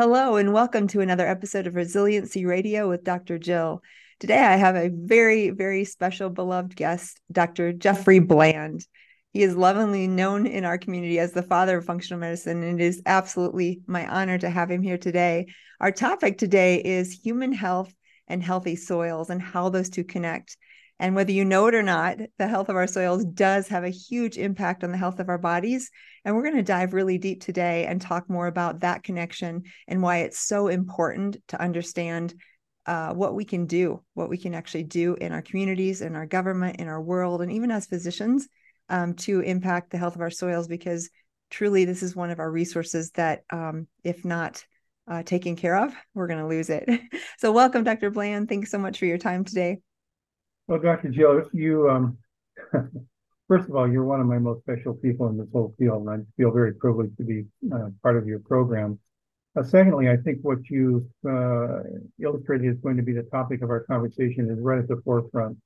hello, and welcome to another episode of Resiliency Radio with Dr. Jill. Today, I have a very, very special, beloved guest, Dr. Jeffery Bland. He is lovingly known in our community as the father of functional medicine, and it is absolutely my honor to have him here today. Our topic today is human health and healthy soils and how those two connect. And whether you know it or not, the health of our soils does have a huge impact on the health of our bodies. And we're going to dive really deep today and talk more about that connection and why it's so important to understand uh, what we can do, what we can actually do in our communities, in our government, in our world, and even as physicians um, to impact the health of our soils. Because truly, this is one of our resources that, um, if not uh, taken care of, we're going to lose it. so, welcome, Dr. Bland. Thanks so much for your time today. Well, Dr. Jill, you, um, first of all, you're one of my most special people in this whole field, and I feel very privileged to be uh, part of your program. Uh, secondly, I think what you uh, illustrated is going to be the topic of our conversation is right at the forefront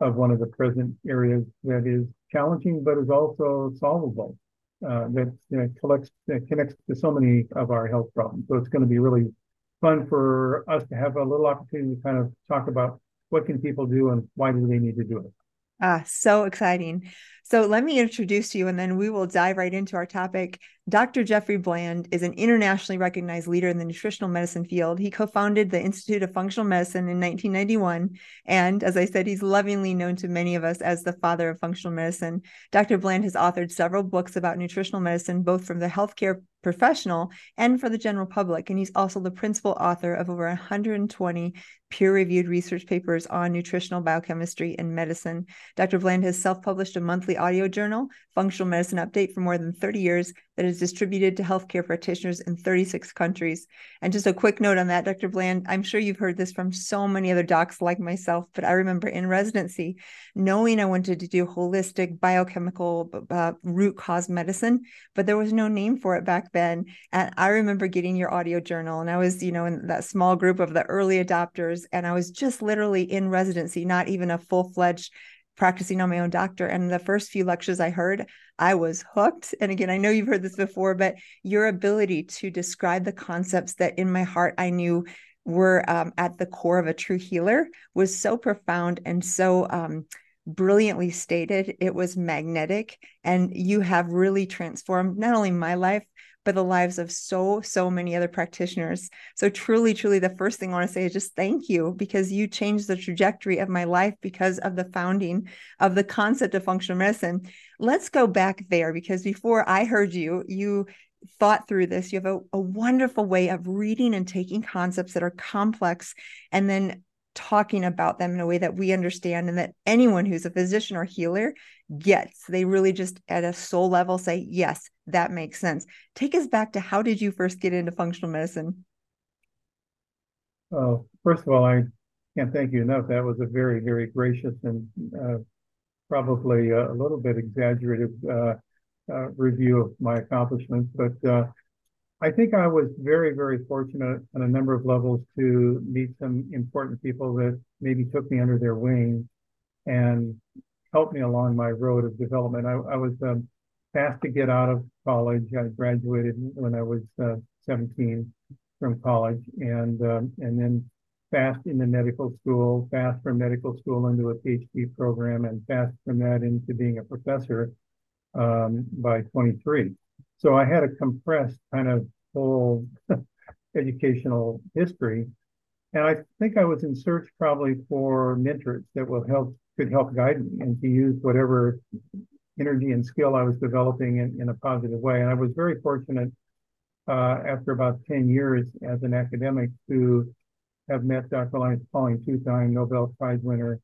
of one of the present areas that is challenging, but is also solvable. Uh, that collects that connects to so many of our health problems. So it's going to be really fun for us to have a little opportunity to kind of talk about what can people do and why do they need to do it? Ah, so exciting. So let me introduce you and then we will dive right into our topic. Dr. Jeffery Bland is an internationally recognized leader in the nutritional medicine field. He co founded the Institute of Functional Medicine in 1991. And as I said, he's lovingly known to many of us as the father of functional medicine. Dr. Bland has authored several books about nutritional medicine, both from the healthcare professional and for the general public. And he's also the principal author of over 120 peer reviewed research papers on nutritional biochemistry and medicine. Dr. Bland has self published a monthly audio journal, Functional Medicine Update, for more than 30 years that is distributed to healthcare practitioners in 36 countries. And just a quick note on that, Dr. Bland, I'm sure you've heard this from so many other docs like myself, but I remember in residency, knowing I wanted to do holistic biochemical uh, root cause medicine, but there was no name for it back then. And I remember getting your audio journal, and I was, you know, in that small group of the early adopters, and I was just literally in residency, not even a full fledged practicing on my own doctor. And the first few lectures I heard, I was hooked. And again, I know you've heard this before, but your ability to describe the concepts that in my heart I knew were um, at the core of a true healer was so profound and so um, brilliantly stated. It was magnetic. And you have really transformed not only my life, but the lives of so, so many other practitioners. So, truly, truly, the first thing I want to say is just thank you because you changed the trajectory of my life because of the founding of the concept of functional medicine. Let's go back there because before I heard you, you thought through this. You have a, a wonderful way of reading and taking concepts that are complex and then talking about them in a way that we understand and that anyone who's a physician or healer gets. They really just at a soul level say, yes, that makes sense. Take us back to how did you first get into functional medicine? Well, first of all, I can't thank you enough. That was a very, very gracious and uh, probably a little bit exaggerated uh, uh, review of my accomplishments. But uh, I think I was very, very fortunate on a number of levels to meet some important people that maybe took me under their wing and helped me along my road of development. I, I was um, fast to get out of college. I graduated when I was uh, 17 from college, and um, and then fast into medical school, fast from medical school into a PhD program, and fast from that into being a professor um, by 23. So I had a compressed kind of whole educational history. And I think I was in search probably for mentors that will help could help guide me and to use whatever energy and skill I was developing in, in a positive way. And I was very fortunate uh, after about 10 years as an academic to have met Dr. Linus Pauling, two-time Nobel Prize winner,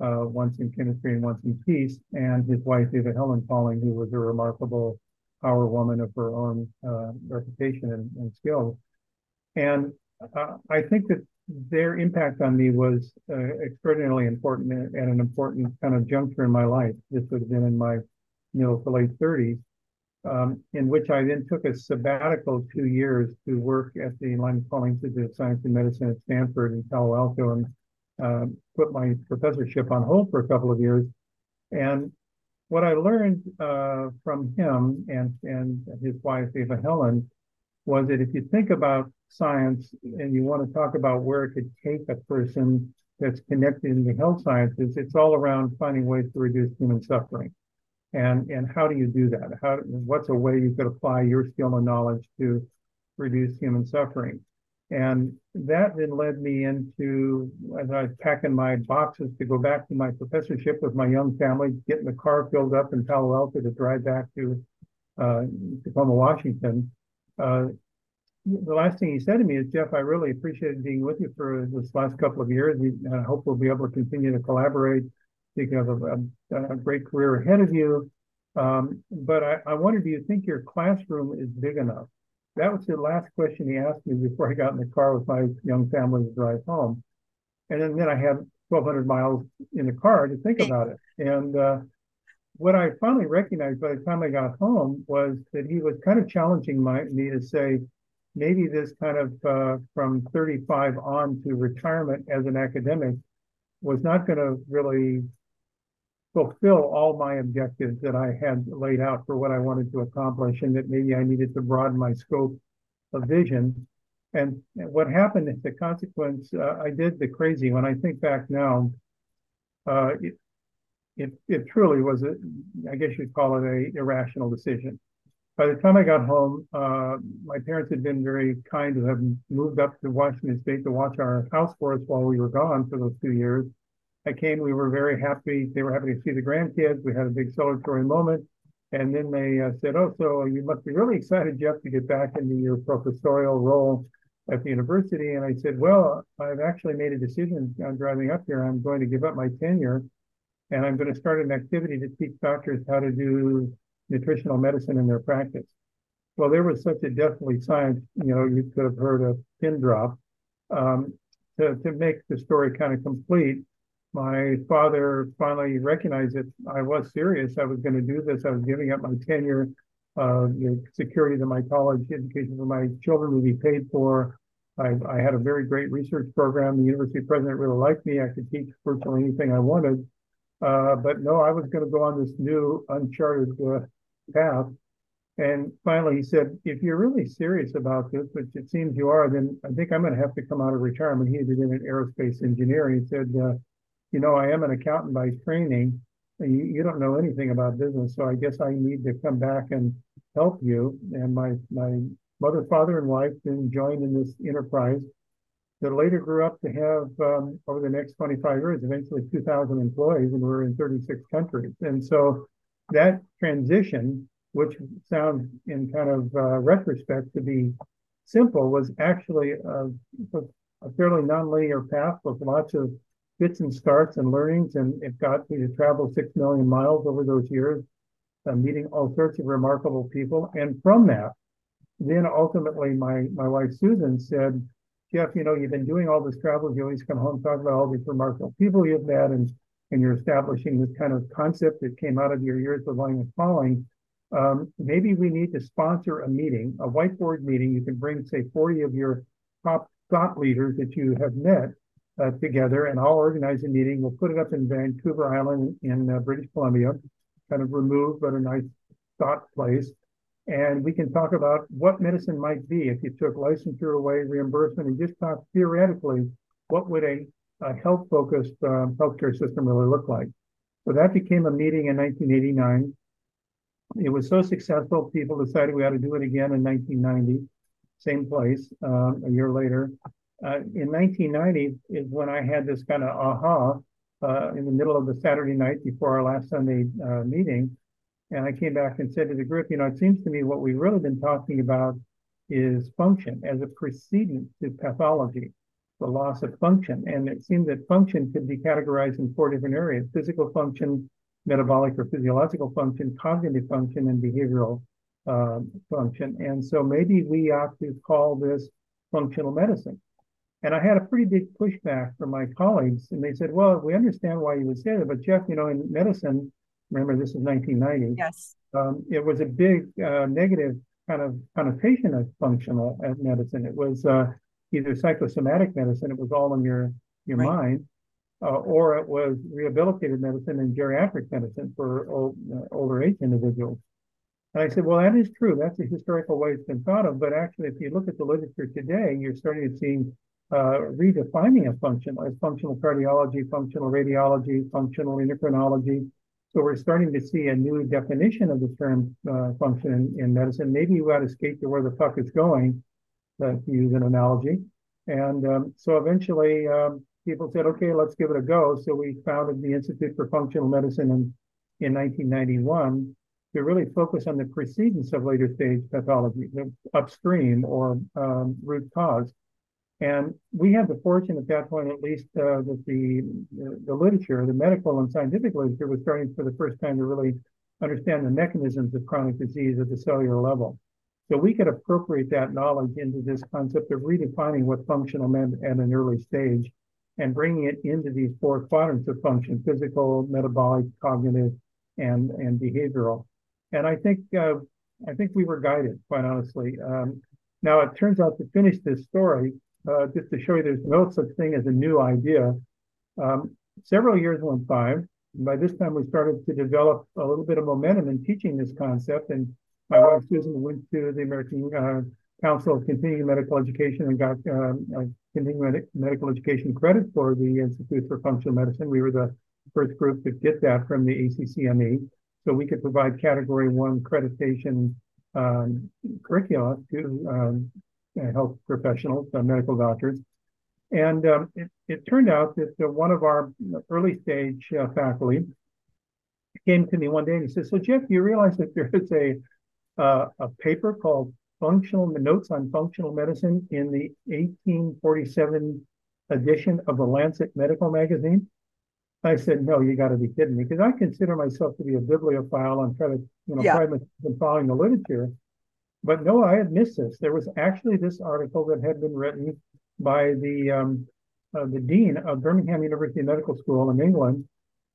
uh, once in chemistry and once in peace, and his wife, Ava Helen Pauling, who was a remarkable power woman of her own uh, reputation and, and skills. And uh, I think that their impact on me was uh, extraordinarily important and an important kind of juncture in my life. This would have been in my middle to late 30s, um, in which I then took a sabbatical two years to work at the Linus Pauling Institute of Science and Medicine at Stanford in Palo Alto and uh, put my professorship on hold for a couple of years. And what I learned uh, from him and, and his wife, Ava Helen, was that if you think about science and you want to talk about where it could take a person that's connected in the health sciences, it's all around finding ways to reduce human suffering. And, and how do you do that? How, what's a way you could apply your skill and knowledge to reduce human suffering? And that then led me into, as I was packing my boxes to go back to my professorship with my young family, getting the car filled up in Palo Alto to drive back to uh, Tacoma, Washington. Uh, the last thing he said to me is, Jeff, I really appreciated being with you for this last couple of years. And I hope we'll be able to continue to collaborate. You have a, a, great career ahead of you. Um, but I, I wonder, do you think your classroom is big enough? That was the last question he asked me before I got in the car with my young family to drive home. And then, then I had 1,200 miles in the car to think about it. And uh, what I finally recognized by the time I got home was that he was kind of challenging my, me to say, maybe this kind of uh, from 35 on to retirement as an academic was not going to really fulfill all my objectives that I had laid out for what I wanted to accomplish, and that maybe I needed to broaden my scope of vision. And what happened as a consequence, uh, I did the crazy. When I think back now, uh, it, it, it truly was a, I guess you'd call it a irrational decision by the time I got home, uh, my parents had been very kind to have moved up to Washington State to watch our house for us while we were gone for those two years. I came, we were very happy. They were happy to see the grandkids. We had a big celebratory moment. And then they uh, said, Oh, so you must be really excited, Jeff, to get back into your professorial role at the university. And I said, Well, I've actually made a decision on driving up here. I'm going to give up my tenure and I'm going to start an activity to teach doctors how to do nutritional medicine in their practice. Well, there was such a deathly science, you know, you could have heard a pin drop. Um, to, to make the story kind of complete, my father finally recognized that I was serious. I was going to do this. I was giving up my tenure, uh, the security that my college education for my children would be paid for. I, I, had a very great research program. The university president really liked me. I could teach virtually anything I wanted. Uh, but no, I was going to go on this new uncharted uh, path. And finally, he said, if you're really serious about this, which it seems you are, then I think I'm going to have to come out of retirement. He did in aerospace engineering. He said, uh, you know, I am an accountant by training. And you, you don't know anything about business. So I guess I need to come back and help you. And my, my mother, father, and wife then joined in this enterprise that later grew up to have, um, over the next 25 years, eventually 2,000 employees, and we're in 36 countries. And so that transition, which sounds in kind of uh, retrospect to be simple, was actually a, a fairly nonlinear path with lots of fits and starts and learnings. And it got me to travel six million miles over those years, uh, meeting all sorts of remarkable people. And from that, then ultimately my, my wife Susan said, Jeff, you know, you've been doing all this travel. You always come home talk about all these remarkable people you've met and and you're establishing this kind of concept that came out of your years of learning and following, um, maybe we need to sponsor a meeting, a whiteboard meeting. You can bring, say, 40 of your top thought leaders that you have met uh, together, and I'll organize a meeting. We'll put it up in Vancouver Island in uh, British Columbia, kind of removed, but a nice thought place. And we can talk about what medicine might be if you took licensure away, reimbursement, and just talk theoretically, what would a a health-focused um, healthcare system really look like. So that became a meeting in 1989. It was so successful, people decided we ought to do it again in 1990, same place, uh, a year later. Uh, in 1990 is when I had this kind of aha uh, in the middle of the Saturday night before our last Sunday uh, meeting. And I came back and said to the group, you know, it seems to me what we've really been talking about is function as a precedent to pathology the loss of function. And it seemed that function could be categorized in four different areas physical function, metabolic or physiological function, cognitive function, and behavioral uh, function. And so maybe we ought to call this functional medicine. And I had a pretty big pushback from my colleagues, and they said, Well, we understand why you would say that, but Jeff, you know, in medicine, remember this is 1990. Yes. Um, it was a big uh, negative kind of connotation of functional medicine. It was uh, either psychosomatic medicine, it was all in your your right. mind, uh, or it was rehabilitative medicine and geriatric medicine for old, uh, older age individuals. And I said, well, that is true. That's a historical way it's been thought of. But actually, if you look at the literature today, you're starting to see uh, redefining a function as functional cardiology, functional radiology, functional endocrinology. So we're starting to see a new definition of the term uh, function in, in, medicine. Maybe you got to skate to where the puck is going, uh, to use an analogy. And um, so eventually um, people said, okay, let's give it a go. So we founded the Institute for Functional Medicine in, in 1991 to really focus on the precedence of later stage pathology, the upstream or um, root cause. And we had the fortune at that point, at least, uh, that the, the, the literature, the medical and scientific literature, was starting for the first time to really understand the mechanisms of chronic disease at the cellular level. So we could appropriate that knowledge into this concept of redefining what functional meant at an early stage and bringing it into these four quadrants of function, physical, metabolic, cognitive, and, and behavioral. And I think, uh, I think we were guided, quite honestly. Um, now it turns out to finish this story, uh, just to show you there's no such thing as a new idea. Um, several years went by. By this time, we started to develop a little bit of momentum in teaching this concept. And my wife Susan went to the American uh, Council of Continuing Medical Education and got um, continuing med medical education credit for the Institute for Functional Medicine. We were the first group to get that from the ACCME. So we could provide category one accreditation um, curricula to um, health professionals, uh, medical doctors. And um, it, it, turned out that uh, one of our early stage uh, faculty came to me one day and he said, so Jeff, you realize that there is a, uh, a paper called Functional Notes on Functional Medicine in the 1847 edition of the Lancet Medical Magazine? I said, no, you got to be kidding me, because I consider myself to be a bibliophile and try to, you know, yeah. in following the literature. But no, I had missed this. There was actually this article that had been written by the um, uh, the dean of Birmingham University Medical School in England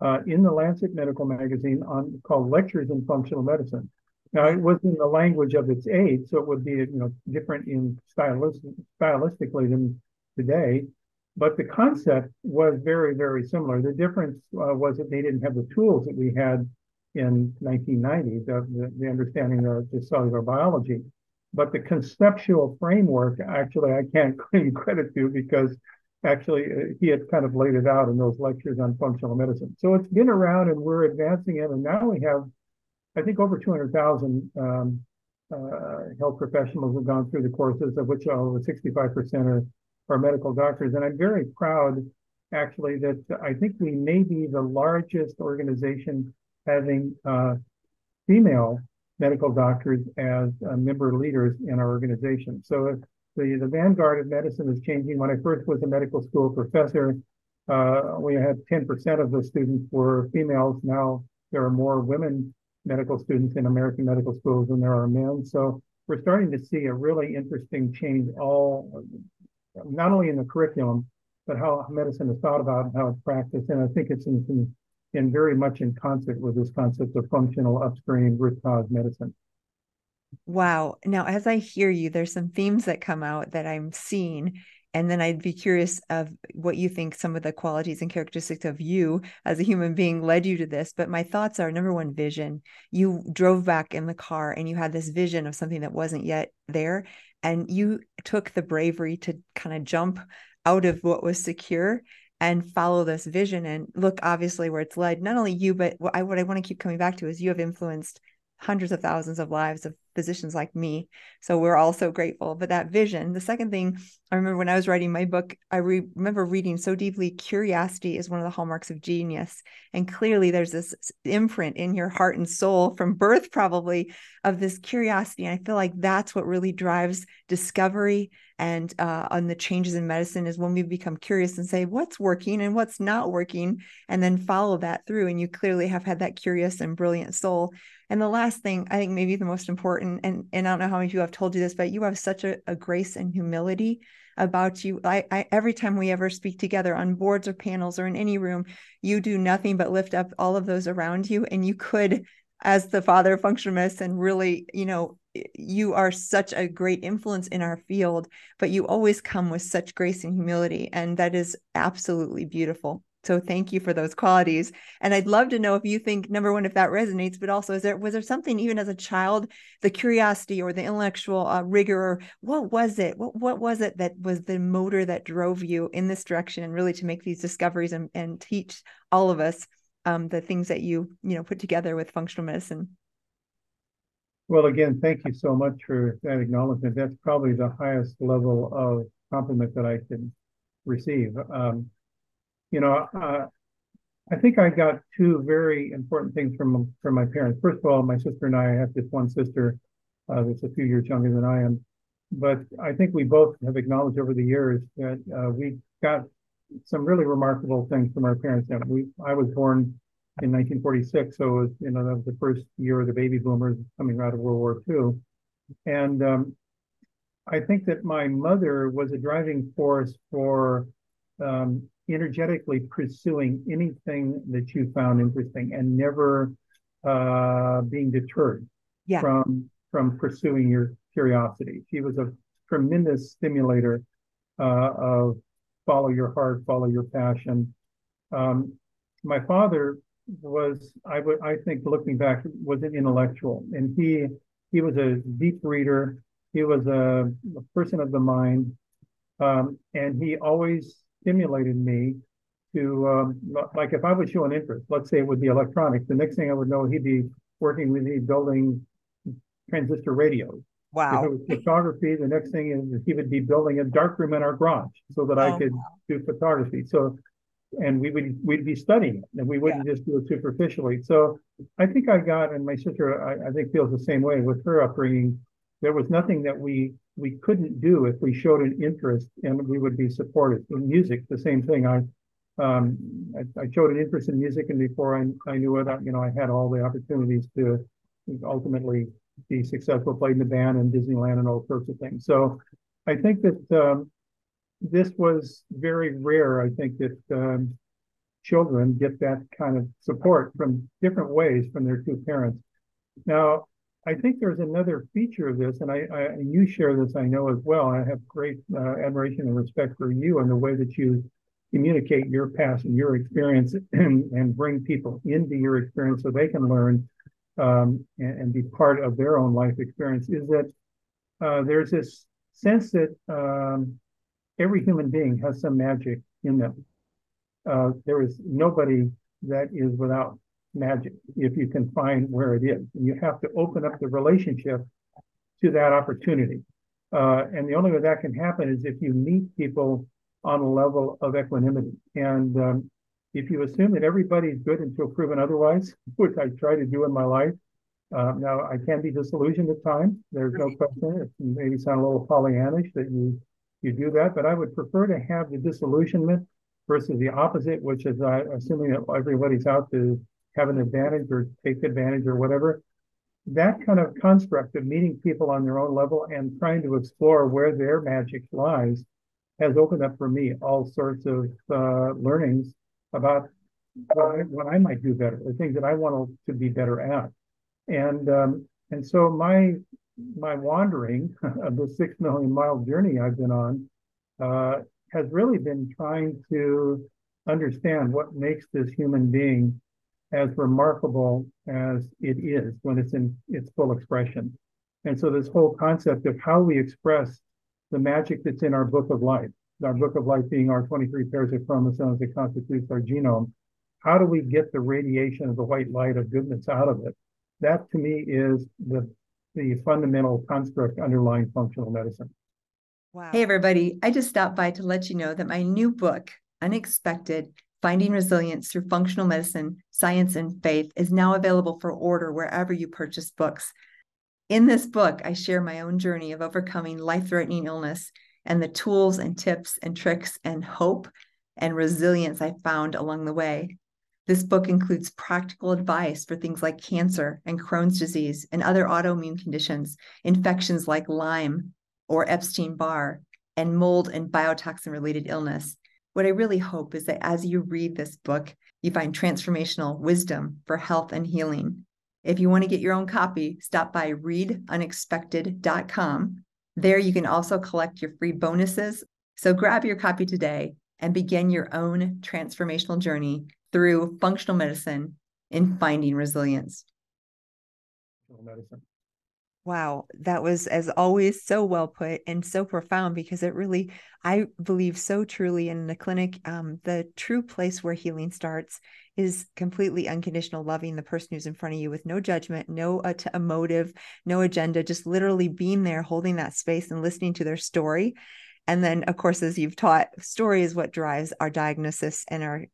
uh, in the Lancet Medical Magazine on called Lectures in Functional Medicine. Now it was in the language of its age, so it would be you know different in stylistic, stylistically than today. But the concept was very, very similar. The difference uh, was that they didn't have the tools that we had in 1990, the, the, the understanding of the cellular biology. But the conceptual framework, actually, I can't claim credit to because actually uh, he had kind of laid it out in those lectures on functional medicine. So it's been around and we're advancing it. And now we have, I think, over 200,000 um, uh, health professionals have gone through the courses, of which over 65% are, are medical doctors. And I'm very proud, actually, that I think we may be the largest organization having uh, female medical doctors as uh, member leaders in our organization. So the, the vanguard of medicine is changing. When I first was a medical school professor, uh, we had 10% of the students were females. Now there are more women medical students in American medical schools than there are men. So we're starting to see a really interesting change all, not only in the curriculum, but how medicine is thought about and how it's practiced. And I think it's in, and very much in concert with this concept of functional upstream root cause medicine. Wow. Now, as I hear you, there's some themes that come out that I'm seeing. And then I'd be curious of what you think some of the qualities and characteristics of you as a human being led you to this. But my thoughts are number one, vision. You drove back in the car and you had this vision of something that wasn't yet there. And you took the bravery to kind of jump out of what was secure and follow this vision and look obviously where it's led not only you but what I, what I want to keep coming back to is you have influenced hundreds of thousands of lives of physicians like me. So we're all so grateful. But that vision, the second thing I remember when I was writing my book, I re- remember reading so deeply curiosity is one of the hallmarks of genius. And clearly there's this imprint in your heart and soul from birth, probably, of this curiosity. And I feel like that's what really drives discovery and uh, on the changes in medicine is when we become curious and say what's working and what's not working and then follow that through and you clearly have had that curious and brilliant soul and the last thing i think maybe the most important and and i don't know how many people have told you this but you have such a, a grace and humility about you. I, I every time we ever speak together on boards or panels or in any room you do nothing but lift up all of those around you. And you could as the father of functional medicine really you know you are such a great influence in our field but you always come with such grace and humility and that is absolutely beautiful So thank you for those qualities. And I'd love to know if you think number one, if that resonates, but also is there was there something even as a child, the curiosity or the intellectual uh, rigor, or what was it? What what was it that was the motor that drove you in this direction and really to make these discoveries and, and teach all of us um, the things that you you know put together with functional medicine? Well, again, thank you so much for that acknowledgement. That's probably the highest level of compliment that I can receive. Um, you know, uh, I think I got two very important things from from my parents. First of all, my sister and I, I have just one sister uh, that's a few years younger than I am, but I think we both have acknowledged over the years that uh, we got some really remarkable things from our parents. And we, I was born in 1946, so was, you know that was the first year of the baby boomers coming out of World War II, and um, I think that my mother was a driving force for um, energetically pursuing anything that you found interesting and never uh, being deterred yeah. from from pursuing your curiosity. She was a tremendous stimulator uh, of follow your heart, follow your passion. Um, my father was, I would, I think, looking back, was an intellectual, and he he was a deep reader. He was a, a person of the mind, um, and he always stimulated me to um, like if I would show an interest, let's say it would be electronics, the next thing I would know he'd be working with me building transistor radios. Wow. If it was photography, the next thing is he would be building a darkroom in our garage so that oh, I could wow. do photography. So and we would we'd be studying it and we wouldn't yeah. just do it superficially. So I think I got and my sister I, I think feels the same way with her upbringing. There was nothing that we we couldn't do if we showed an interest and we would be supported. In music, the same thing. I um, I, I, showed an interest in music, and before I, I knew it, I, you know, I had all the opportunities to ultimately be successful, played in the band and Disneyland and all sorts of things. So I think that um, this was very rare. I think that um, children get that kind of support from different ways from their two parents. Now, I think there's another feature of this, and I, I you share this, I know as well. I have great uh, admiration and respect for you and the way that you communicate your past and your experience and, and bring people into your experience so they can learn um, and, and, be part of their own life experience. Is that uh, there's this sense that um, every human being has some magic in them. Uh, there is nobody that is without magic if you can find where it is. And you have to open up the relationship to that opportunity. Uh, and the only way that can happen is if you meet people on a level of equanimity. And um, if you assume that everybody's good until proven otherwise, which I try to do in my life, uh, now I can be disillusioned at times. There's no question. It maybe sound a little Pollyannish that you you do that, but I would prefer to have the disillusionment versus the opposite, which is uh, assuming that everybody's out to have an advantage or take advantage or whatever. That kind of construct of meeting people on their own level and trying to explore where their magic lies has opened up for me all sorts of uh, learnings about what I, what I, might do better, the things that I want to be better at. And um, and so my my wandering of the six million mile journey I've been on uh, has really been trying to understand what makes this human being as remarkable as it is when it's in its full expression. And so this whole concept of how we express the magic that's in our book of life, our book of life being our 23 pairs of chromosomes that constitutes our genome, how do we get the radiation of the white light of goodness out of it? That to me is the, the fundamental construct underlying functional medicine. Wow. Hey, everybody. I just stopped by to let you know that my new book, Unexpected Finding Resilience Through Functional Medicine, Science, and Faith, is now available for order wherever you purchase books. In this book, I share my own journey of overcoming life threatening illness and the tools and tips and tricks and hope and resilience I found along the way. This book includes practical advice for things like cancer and Crohn's disease and other autoimmune conditions, infections like Lyme or Epstein Barr, and mold and biotoxin related illness. What I really hope is that as you read this book, you find transformational wisdom for health and healing. If you want to get your own copy, stop by readunexpected.com. There you can also collect your free bonuses. So grab your copy today and begin your own transformational journey through functional medicine in finding resilience. Medicine. Wow, that was, as always, so well put and so profound because it really, I believe so truly in the clinic, um, the true place where healing starts is completely unconditional loving the person who's in front of you with no judgment, no uh, a motive, no agenda, just literally being there, holding that space and listening to their story. And then, of course, as you've taught, story is what drives our diagnosis and our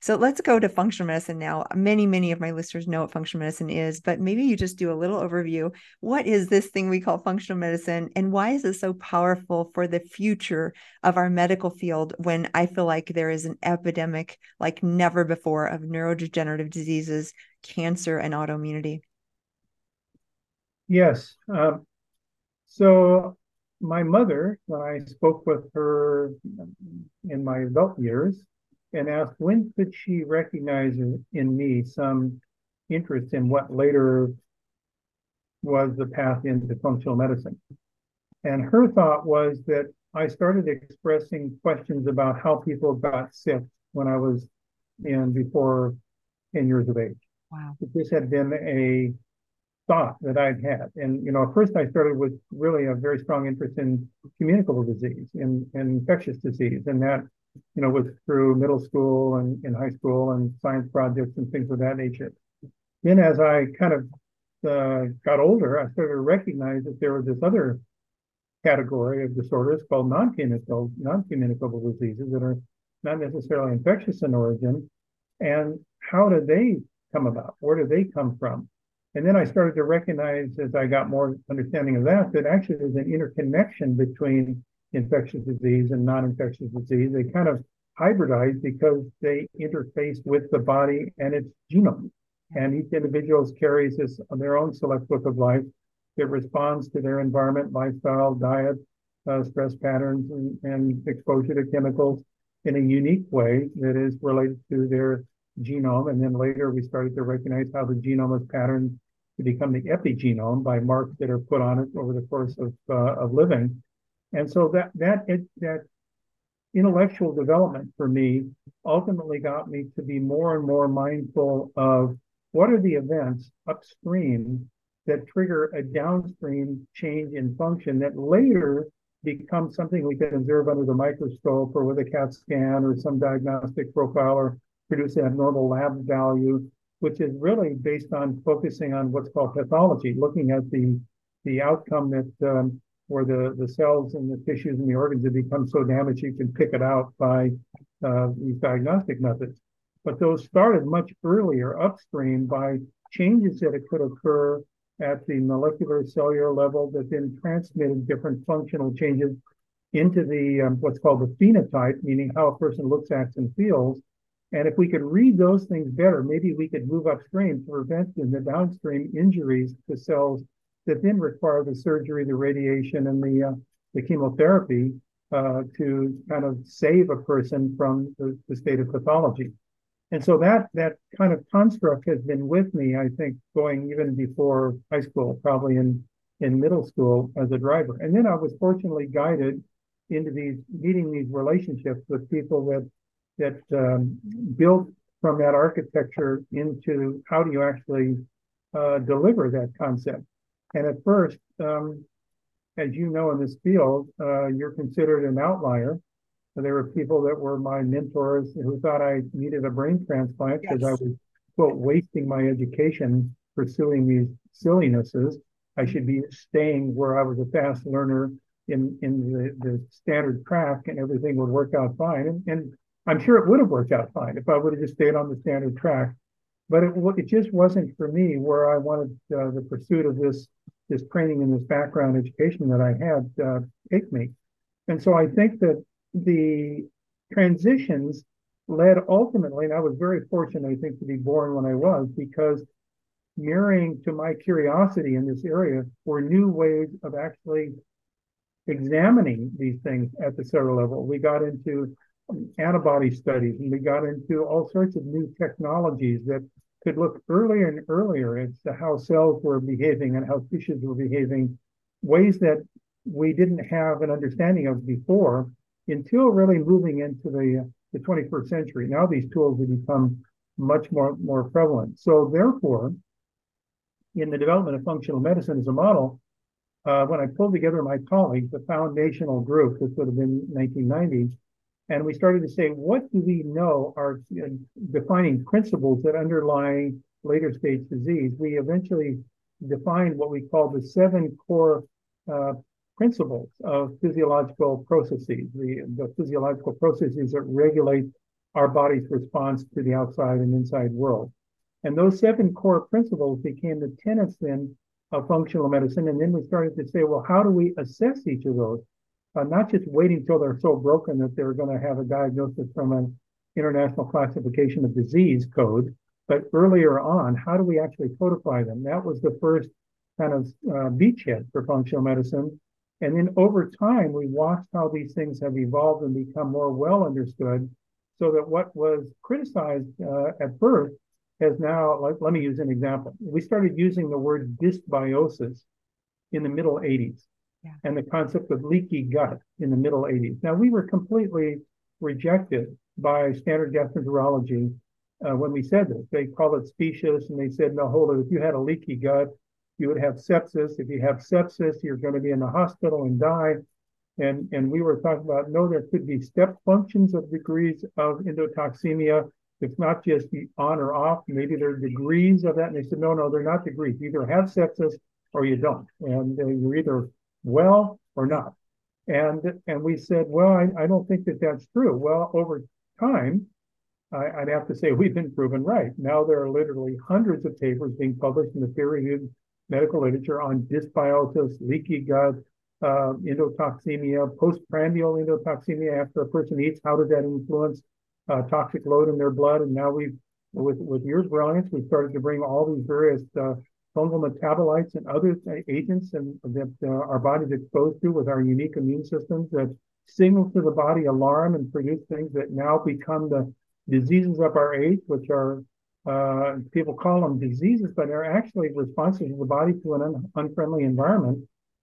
so let's go to functional medicine now. Many, many of my listeners know what functional medicine is, but maybe you just do a little overview. What is this thing we call functional medicine, and why is it so powerful for the future of our medical field when I feel like there is an epidemic like never before of neurodegenerative diseases, cancer, and autoimmunity? Yes. Um, so my mother, when I spoke with her in my adult years, and asked when could she recognize in me some interest in what later was the path into functional medicine. And her thought was that I started expressing questions about how people got sick when I was in before 10 years of age. Wow. This had been a thought that I'd had. And, you know, at first I started with really a very strong interest in communicable disease, in, in infectious disease. And that you know, was through middle school and in high school and science projects and things of that nature. Then as I kind of uh, got older, I started to recognize that there was this other category of disorders called non-communicable, non-communicable diseases that are not necessarily infectious in origin. And how do they come about? Where do they come from? And then I started to recognize as I got more understanding of that, that actually there's an interconnection between infectious disease and non-infectious disease. They kind of hybridize because they interface with the body and its genome. And each individual carries this their own select book of life It responds to their environment, lifestyle, diet, uh, stress patterns, and, and exposure to chemicals in a unique way that is related to their genome. And then later we started to recognize how the genome is patterned to become the epigenome by marks that are put on it over the course of, uh, of living. And so that that it, that intellectual development for me ultimately got me to be more and more mindful of what are the events upstream that trigger a downstream change in function that later becomes something we can observe under the microscope or with a CAT scan or some diagnostic profile or produce an abnormal lab value, which is really based on focusing on what's called pathology, looking at the the outcome that um, where the, the cells and the tissues and the organs have become so damaged you can pick it out by uh, these diagnostic methods. But those started much earlier upstream by changes that could occur at the molecular cellular level that then transmitted different functional changes into the um, what's called the phenotype, meaning how a person looks, acts, and feels. And if we could read those things better, maybe we could move upstream to prevent the downstream injuries to cells that then require the surgery, the radiation, and the uh, the chemotherapy uh, to kind of save a person from the, the, state of pathology. And so that that kind of construct has been with me, I think, going even before high school, probably in in middle school as a driver. And then I was fortunately guided into these meeting these relationships with people that that um, built from that architecture into how do you actually uh, deliver that concept. And at first, um, as you know in this field, uh, you're considered an outlier. There were people that were my mentors who thought I needed a brain transplant because yes. I was, quote, wasting my education pursuing these sillinesses. I should be staying where I was a fast learner in, in the, the standard track and everything would work out fine. And, and I'm sure it would have worked out fine if I would have just stayed on the standard track. But it, it just wasn't for me where I wanted uh, the pursuit of this this training and this background education that I had uh, take me. And so I think that the transitions led ultimately, and I was very fortunate, I think, to be born when I was, because mirroring to my curiosity in this area were new ways of actually examining these things at the cellular level. We got into antibody studies and we got into all sorts of new technologies that could look earlier and earlier as to how cells were behaving and how tissues were behaving, ways that we didn't have an understanding of before. until really moving into the, the 21st century. Now these tools have become much more, more prevalent. So therefore, in the development of functional medicine as a model, uh, when I pulled together my colleagues, the foundational group, this would have been 1990s, and we started to say, what do we know are defining principles that underlie later stage disease? We eventually defined what we call the seven core uh, principles of physiological processes, the, the physiological processes that regulate our body's response to the outside and inside world. And those seven core principles became the tenets then of functional medicine. And then we started to say, well, how do we assess each of those? Uh, not just waiting until they're so broken that they're going to have a diagnosis from an international classification of disease code, but earlier on, how do we actually codify them? That was the first kind of uh, beachhead for functional medicine. And then over time, we watched how these things have evolved and become more well understood so that what was criticized uh, at birth has now, let, let me use an example. We started using the word dysbiosis in the middle 80s and the concept of leaky gut in the middle 80s. Now, we were completely rejected by standard gastroenterology uh, when we said this. They called it specious and they said, no, hold it. If you had a leaky gut, you would have sepsis. If you have sepsis, you're going to be in the hospital and die. And, and we were talking about, no, there could be step functions of degrees of endotoxemia. It's not just the on or off. Maybe there are degrees of that. And they said, no, no, they're not degrees. You either have sepsis or you don't. And uh, you're either well or not. And, and we said, well, I, I don't think that that's true. Well, over time, I, would have to say we've been proven right. Now there are literally hundreds of papers being published in the peer-reviewed medical literature on dysbiosis, leaky gut, uh, endotoxemia, postprandial endotoxemia after a person eats. How does that influence uh, toxic load in their blood? And now we've, with with your brilliance, we started to bring all these various uh, fungal metabolites and other agents and that uh, our body's exposed to with our unique immune systems that signal to the body alarm and produce things that now become the diseases of our age, which are uh, people call them diseases, but they're actually responses of the body to an un- unfriendly environment.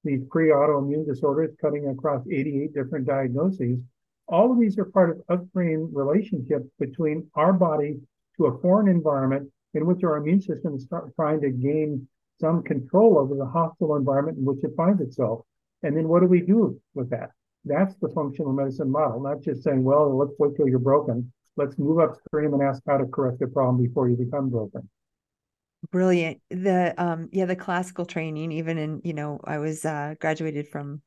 These pre-autoimmune disorders cutting across 88 different diagnoses. All of these are part of upstream relationships between our body to a foreign environment in which our immune system is trying to gain some control over the hostile environment in which it finds itself. And then what do we do with that? That's the functional medicine model, not just saying, well, let's wait till you're broken let's move upstream and ask how to correct the problem before you become broken brilliant the um yeah the classical training even in you know i was uh graduated from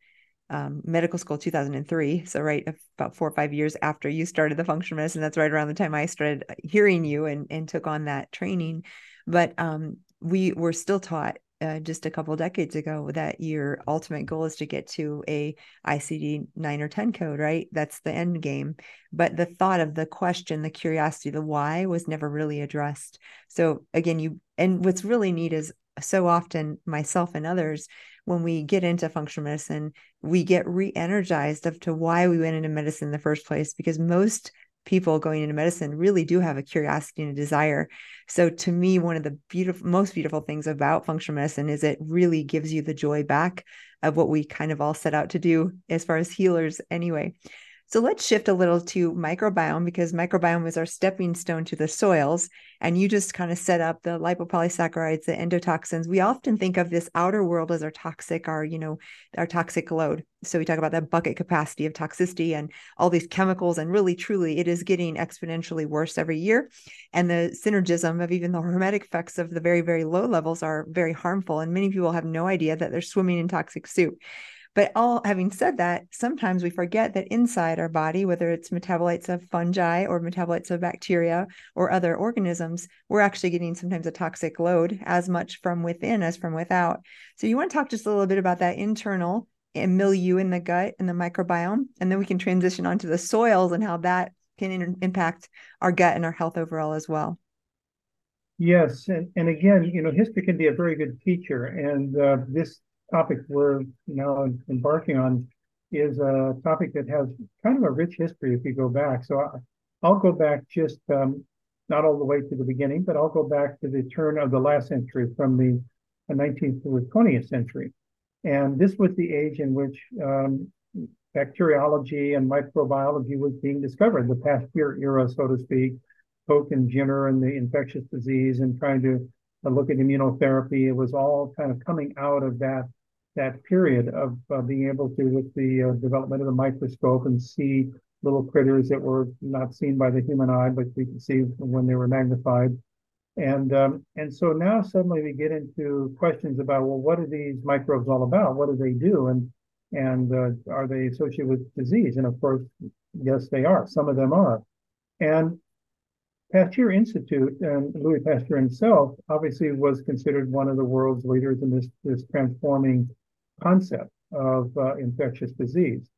um, medical school 2003 so right about four or five years after you started the functional medicine that's right around the time i started hearing you and and took on that training but um we were still taught uh, just a couple decades ago that your ultimate goal is to get to a ICD 9 or 10 code, right? That's the end game. But the thought of the question, the curiosity, the why was never really addressed. So again, you and what's really neat is so often myself and others when we get into functional medicine we get re-energized of to why we went into medicine in the first place because most people going into medicine really do have a curiosity and a desire. So to me, one of the beautiful, most beautiful things about functional medicine is it really gives you the joy back of what we kind of all set out to do as far as healers anyway. So let's shift a little to microbiome because microbiome is our stepping stone to the soils. And you just kind of set up the lipopolysaccharides, the endotoxins. We often think of this outer world as our toxic, our, you know, our toxic load. So we talk about that bucket capacity of toxicity and all these chemicals. And really, truly, it is getting exponentially worse every year. And the synergism of even the hormetic effects of the very, very low levels are very harmful. And many people have no idea that they're swimming in toxic soup. But all having said that, sometimes we forget that inside our body, whether it's metabolites of fungi or metabolites of bacteria or other organisms, we're actually getting sometimes a toxic load as much from within as from without. So you want to talk just a little bit about that internal milieu in the gut and the microbiome, and then we can transition onto the soils and how that can in- impact our gut and our health overall as well. Yes, and, and again, you know, history can be a very good teacher, and uh, this topic we're now embarking on is a topic that has kind of a rich history if you go back. So I, will go back just um, not all the way to the beginning, but I'll go back to the turn of the last century from the 19th to the 20th century. And this was the age in which um, bacteriology and microbiology was being discovered, the Pasteur era, so to speak, Koch and Jenner and the infectious disease and trying to uh, look at immunotherapy. It was all kind of coming out of that that period of uh, being able to, with the uh, development of the microscope and see little critters that were not seen by the human eye, but we could see when they were magnified. And um, and so now suddenly we get into questions about well, what are these microbes all about? What do they do? And and uh, are they associated with disease? And of course, yes, they are. Some of them are. And Pasteur Institute and Louis Pasteur himself obviously was considered one of the world's leaders in this, this transforming concept of uh, infectious disease.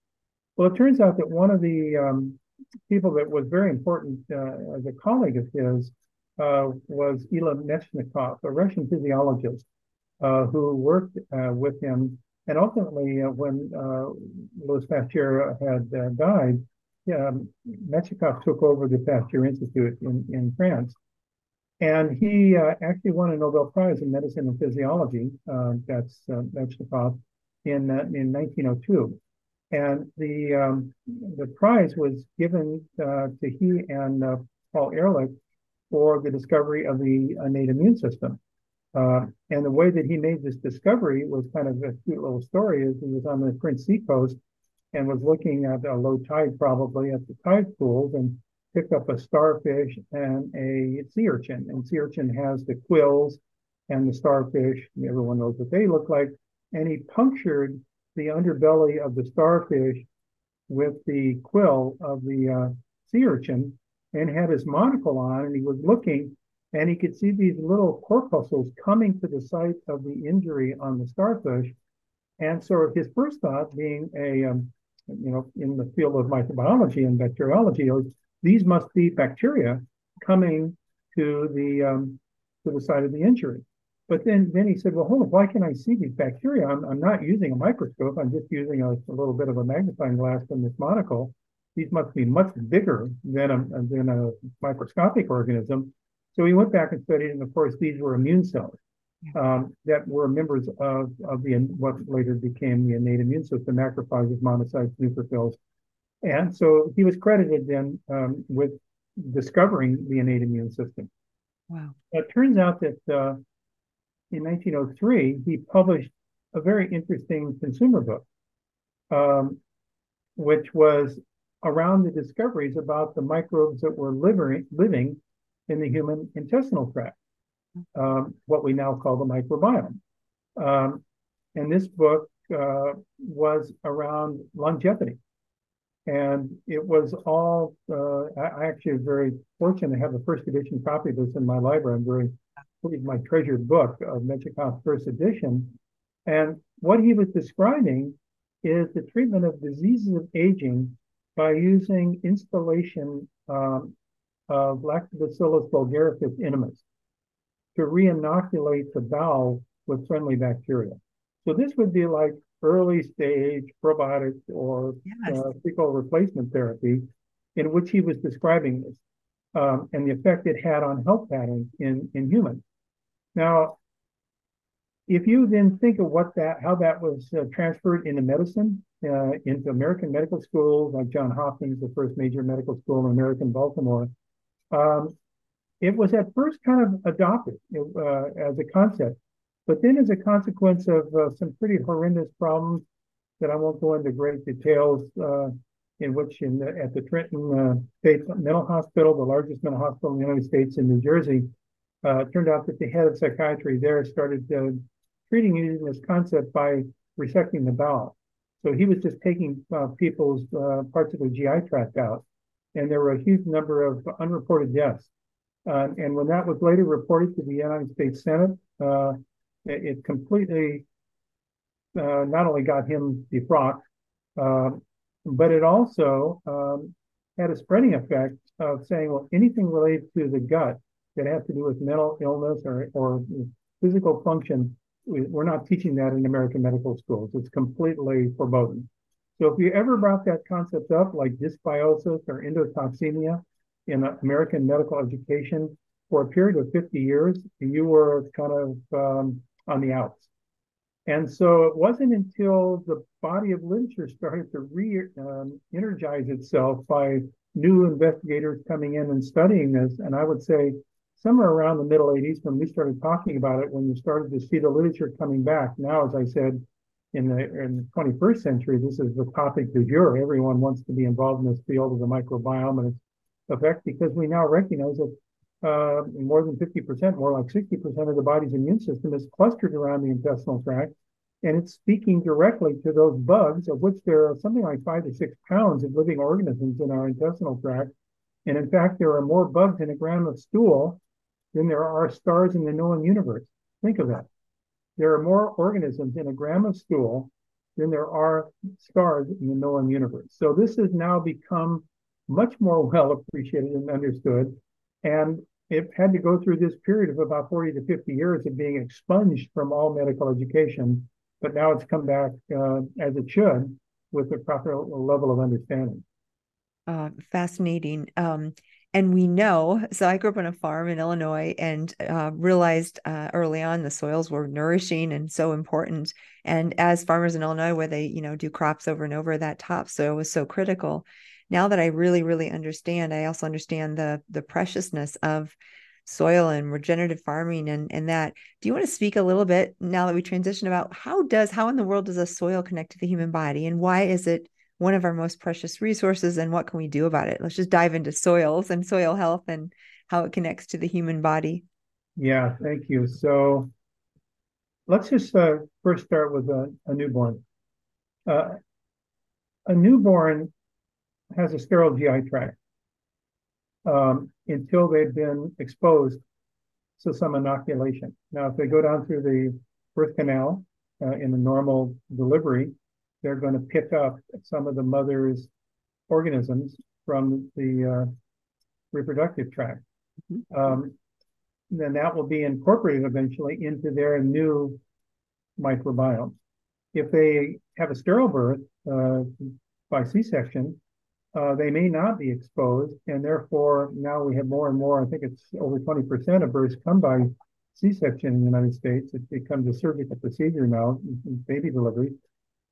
Well, it turns out that one of the um, people that was very important uh, as a colleague of his uh, was Ilya Mechnikov, a Russian physiologist uh, who worked uh, with him. And ultimately, uh, when Louis Pasteur had died, um, took over the Pasteur Institute in, in France. And he uh, actually won a Nobel Prize in Medicine and Physiology. Uh, that's uh, Mechnikov in uh, in 1902, and the um, the prize was given uh, to he and uh, Paul Ehrlich for the discovery of the innate immune system. and the way that he made this discovery was kind of a cute little story. Is he was on the Prince Sea coast and was looking at a low tide, probably at the tide pools, and picked up a starfish and a sea urchin. And sea urchin has the quills and the starfish. Everyone knows what they look like. And he punctured the underbelly of the starfish with the quill of the uh, sea urchin and had his monocle on. And he was looking and he could see these little corpuscles coming to the site of the injury on the starfish. And so his first thought, being a um, you know, in the field of microbiology and bacteriology, these must be bacteria coming to the um, to the site of the injury. But then, then he said, well, hold on, why can I see these bacteria? I'm, I'm not using a microscope. I'm just using a, a little bit of a magnifying glass from this monocle. These must be much bigger than a, than a microscopic organism. So he went back and studied, and of course, these were immune cells um, that were members of, of the what later became the innate immune system, macrophages, monocytes, neutrophils. And so he was credited then um, with discovering the innate immune system. Wow. It turns out that uh, in 1903, he published a very interesting consumer book, um, which was around the discoveries about the microbes that were living, living in the human intestinal tract um, what we now call the microbiome. Um, and this book uh, was around longevity. And it was all, uh, I, actually was very fortunate to have the first edition copy of this in my library. I'm very, my treasured book of Mechnikov's first edition. And what he was describing is the treatment of diseases of aging by using installation um, of Lactobacillus bulgaricus inimus to re-inoculate the bowel with friendly bacteria. So this would be like early stage probiotic or yes. uh, fecal replacement therapy in which he was describing this um, and the effect it had on health patterns in, in humans. Now, if you then think of what that, how that was uh, transferred into medicine, uh, into American medical schools, like John Hopkins, the first major medical school in American Baltimore, um, it was at first kind of adopted uh, as a concept, but then as a consequence of uh, some pretty horrendous problems that I won't go into great details, uh, in which in the, at the Trenton uh, State Mental Hospital, the largest mental hospital in the United States in New Jersey, uh, turned out that the head of psychiatry there started uh, treating using this concept by resecting the bowel. So he was just taking people's parts of the GI tract out, and there were a huge number of unreported deaths uh, and when that was later reported to the United States Senate, uh, it, it, completely uh, not only got him defrocked, um, but it also um, had a spreading effect of saying, well, anything related to the gut that has to do with mental illness or, or physical function, we're not teaching that in American medical schools. It's completely forbidden. So if you ever brought that concept up, like dysbiosis or endotoxemia, in American medical education for a period of 50 years, you were kind of um, on the outs. And so it wasn't until the body of literature started to re-energize um, itself by new investigators coming in and studying this. And I would say somewhere around the middle 80s when we started talking about it, when you started to see the literature coming back. Now, as I said, in the in the 21st century, this is the topic du jour. Everyone wants to be involved in this field of the microbiome and its effect because we now recognize that uh, more than 50%, more like 60% of the body's immune system is clustered around the intestinal tract. And it's speaking directly to those bugs, of which there are something like five to six pounds of living organisms in our intestinal tract. And in fact, there are more bugs in a gram of stool than there are stars in the known universe. Think of that. There are more organisms in a gram of stool than there are stars in the known universe. So this has now become much more well appreciated and understood. And it had to go through this period of about 40 to 50 years of being expunged from all medical education. But now it's come back uh, as it should with the proper level of understanding. Uh, fascinating. Um, and we know so i grew up on a farm in illinois and uh, realized uh, early on the soils were nourishing and so important. And as farmers in illinois where they you know do crops over and over that topsoil was so critical. Now that i really really understand i also understand the the preciousness of soil and regenerative farming and and that. Do you want to speak a little bit now that we transition about how does how in the world does a soil connect to the human body and why is it one of our most precious resources and what can we do about it? Let's just dive into soils and soil health and how it connects to the human body. Yeah thank you. So let's just uh, first start with a, a newborn. Uh, a newborn has a sterile gi tract um, until they've been exposed to some inoculation. Now if they go down through the birth canal uh, in a normal delivery they're going to pick up some of the mother's organisms from the uh, reproductive tract. Mm-hmm. Um, then that will be incorporated eventually into their new microbiome. If they have a sterile birth uh, by C-section, uh, they may not be exposed, and therefore now we have more and more. I think it's over 20% of births come by C-section in the United States. It becomes a surgical procedure now, baby delivery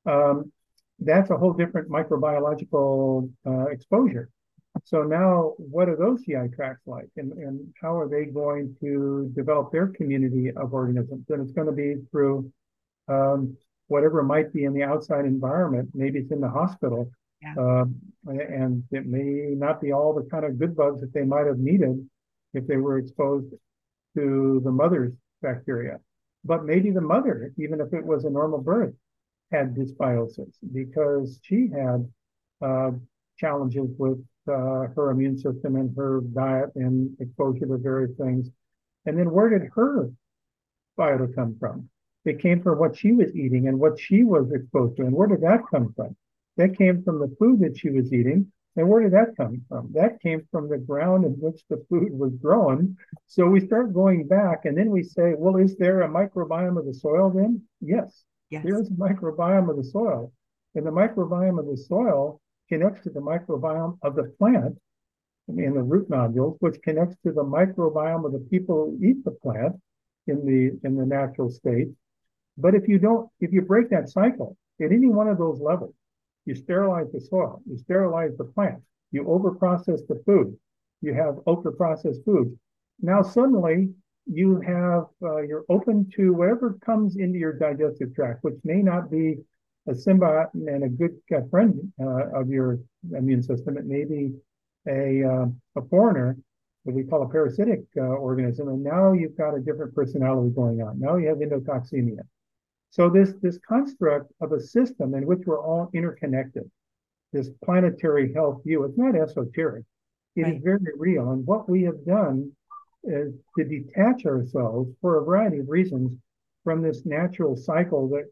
um, that's a whole different microbiological uh, exposure. So now, what are those GI tracts like, and, and how are they going to develop their community of organisms? And it's going to be through um, whatever might be in the outside environment. Maybe it's in the hospital, yeah. Um, and it may not be all the kind of good bugs that they might have needed if they were exposed to the mother's bacteria. But maybe the mother, even if it was a normal birth, had dysbiosis because she had uh, challenges with uh, her immune system and her diet and exposure to various things. And then where did her biota come from? It came from what she was eating and what she was exposed to. And where did that come from? That came from the food that she was eating. And where did that come from? That came from the ground in which the food was grown. So we start going back and then we say, well, is there a microbiome of the soil then? Yes. Yes. Here's the microbiome of the soil. And the microbiome of the soil connects to the microbiome of the plant in the root nodules, which connects to the microbiome of the people who eat the plant in the in the natural state. But if you don't, if you break that cycle at any one of those levels, you sterilize the soil, you sterilize the plant, you overprocess the food, you have ultra processed foods. Now suddenly you have uh, you're open to whatever comes into your digestive tract, which may not be a symbiote and a good friend uh, of your immune system. It may be a uh, a foreigner that we call a parasitic uh, organism, and now you've got a different personality going on. Now you have endotoxemia. So this this construct of a system in which we're all interconnected, this planetary health view, it's not esoteric. It right. is very real. And what we have done is to detach ourselves for a variety of reasons from this natural cycle that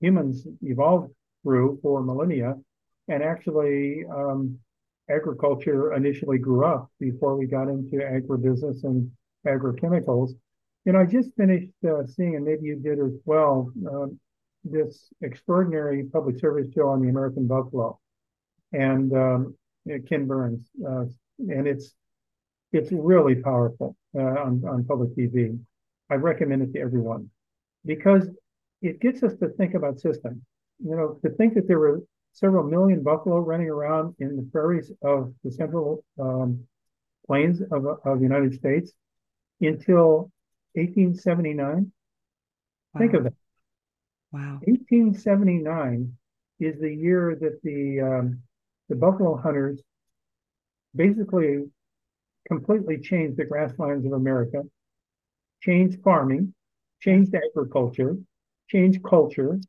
humans evolved through for millennia. And actually, um, agriculture initially grew up before we got into agribusiness and agrochemicals. And I just finished uh, seeing, and maybe you did as well, uh, this extraordinary public service show on the American buffalo and um, Ken Burns. Uh, and it's it's really powerful uh, on, on public TV. I recommend it to everyone because it gets us to think about systems. you know, to think that there were several million buffalo running around in the prairies of the central um, plains of, of the United States until 1879. Wow. Think of that. Wow. 1879 is the year that the um, the buffalo hunters basically completely changed the grasslands of America, changed farming, changed agriculture, changed culture.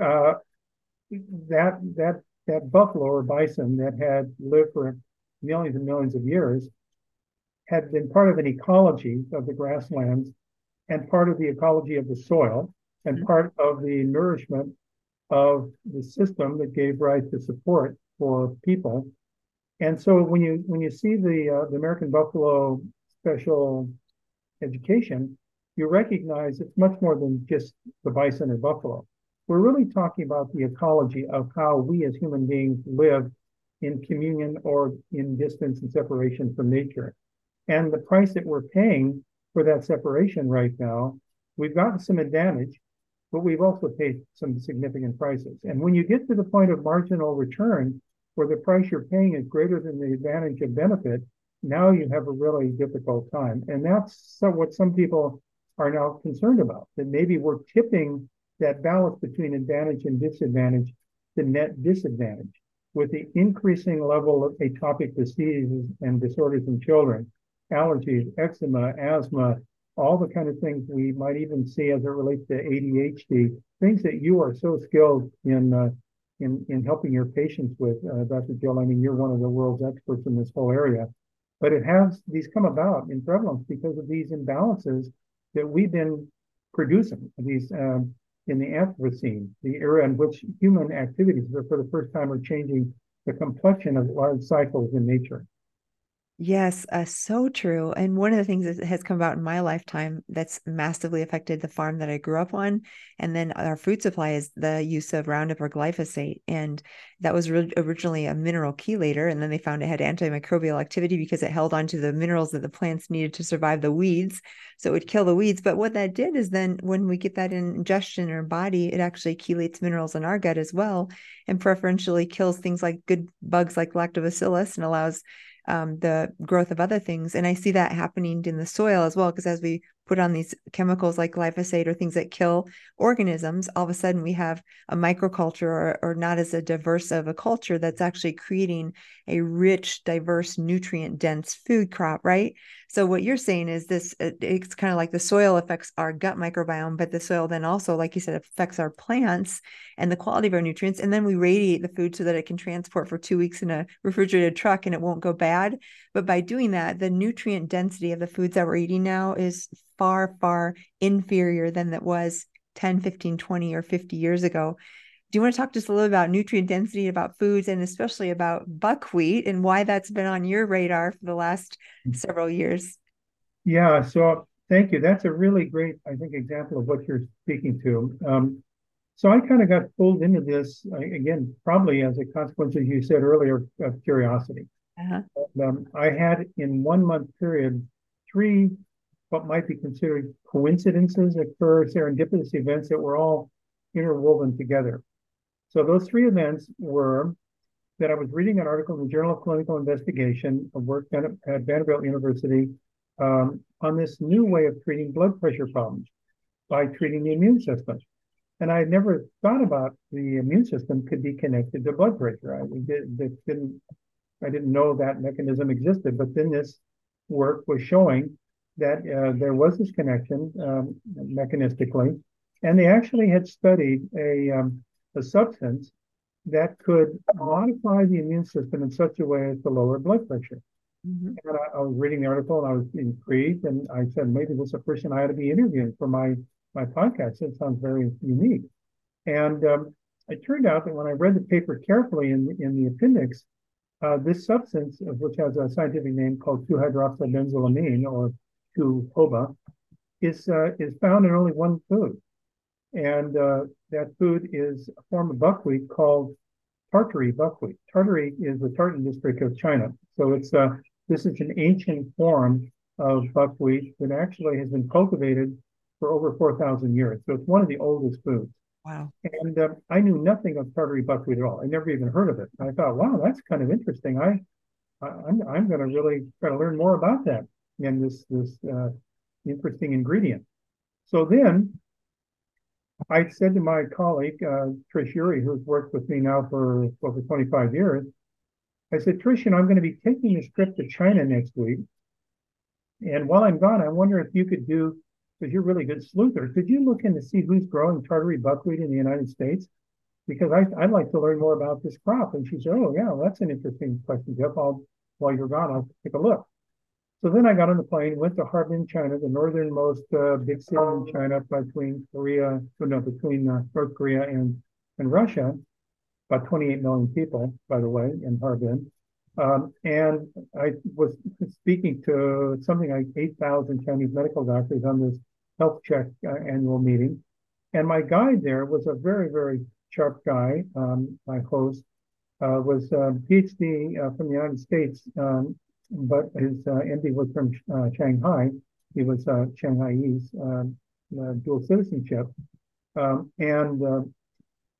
Uh, that that that buffalo or bison that had lived for millions and millions of years had been part of an ecology of the grasslands and part of the ecology of the soil and mm-hmm. part of the nourishment of the system that gave rise to support for people. And so when you when you see the uh, the American buffalo special education, you recognize it's much more than just the bison or buffalo. We're really talking about the ecology of how we as human beings live in communion or in distance and separation from nature. And the price that we're paying for that separation right now, we've gotten some advantage, but we've also paid some significant prices. And when you get to the point of marginal return, where the price you're paying is greater than the advantage and benefit, now you have a really difficult time. And that's what some people are now concerned about, that maybe we're tipping that balance between advantage and disadvantage to net disadvantage with the increasing level of atopic diseases and disorders in children allergies, eczema, asthma, all the kind of things we might even see as it relates to ADHD, things that you are so skilled in uh, in in helping your patients with, uh, Dr. Jill. I mean, you're one of the world's experts in this whole area, but it has these come about in prevalence because of these imbalances that we've been producing. These um, in the Anthropocene, the era in which human activities for the first time are changing the complexion of large cycles in nature. Yes, uh, so true. And one of the things that has come about in my lifetime that's massively affected the farm that I grew up on, and then our food supply is the use of Roundup or glyphosate. And that was re- originally a mineral chelator, and then they found it had antimicrobial activity because it held onto the minerals that the plants needed to survive the weeds. So it would kill the weeds. But what that did is then when we get that ingestion in or body, it actually chelates minerals in our gut as well, and preferentially kills things like good bugs like lactobacillus and allows um, the growth of other things. And I see that happening in the soil as well, because as we put on these chemicals like glyphosate or things that kill organisms, all of a sudden we have a microculture or, or not as a diverse of a culture that's actually creating a rich, diverse, nutrient dense food crop, right? So what you're saying is this it's kind of like the soil affects our gut microbiome, but the soil then also, like you said, affects our plants and the quality of our nutrients. And then we radiate the food so that it can transport for two weeks in a refrigerated truck and it won't go bad. But by doing that, the nutrient density of the foods that we're eating now is far, far inferior than that was 10, 15, 20, or 50 years ago. Do you want to talk just a little about nutrient density, about foods, and especially about buckwheat and why that's been on your radar for the last mm. several years? Yeah, so thank you. That's a really great, I think, example of what you're speaking to. Um, so I kind of got pulled into this again, probably as a consequence, as you said earlier, of curiosity. Uh-huh. Um, I had in one month period three what might be considered coincidences occur, serendipitous events that were all interwoven together. So those three events were that I was reading an article in the Journal of Clinical Investigation of work done at Vanderbilt University um, on this new way of treating blood pressure problems by treating the immune system. And I had never thought about the immune system could be connected to blood pressure. I did, didn't, I didn't know that mechanism existed. But then this work was showing that uh, there was this connection um, mechanistically, and they actually had studied a um, a substance that could modify the immune system in such a way as to lower blood pressure. Mm-hmm. And I, I, was reading the article and I was intrigued, and I said, maybe this is a person I ought to be interviewing for my my podcast. It sounds very unique. And um, it turned out that when I read the paper carefully in in the appendix, uh, this substance, which has a scientific name called 2-hydroxybenzylamine or 2-HOBA, is uh, is found in only one food, and uh, that food is a form of buckwheat called Tartary buckwheat. Tartary is the Tartan district of China. So it's uh, this is an ancient form of buckwheat that actually has been cultivated for over 4,000 years. So it's one of the oldest foods. Wow. And uh, I knew nothing of Tartary buckwheat at all. I never even heard of it. I thought, wow, that's kind of interesting. I, I am I'm, I'm going to really try to learn more about that and this this uh, interesting ingredient. So then I said to my colleague, uh, Trish Uri, who's worked with me now for over 25 years, I said, Trish, you know, I'm going to be taking this trip to China next week. And while I'm gone, I wonder if you could do, because you're really good sleuther, could you look in to see who's growing Tartary buckwheat in the United States? Because I, I'd like to learn more about this crop. And she said, Oh, yeah, that's an interesting question, Jeff. I'll, while you're gone, I'll take a look. So then I got on the plane, went to Harbin, China, the northernmost uh, big city in China between Korea, no, between uh, North Korea and, and Russia, about 28 million people, by the way, in Harbin. Um, and I was speaking to something like 8,000 Chinese medical doctors on this health check uh, annual meeting. And my guide there was a very, very sharp guy. Um, my host uh, was a PhD uh, from the United States um, but his uh, was from uh, Shanghai. He was uh, Shanghaiese um, uh, dual citizenship. Um, and uh,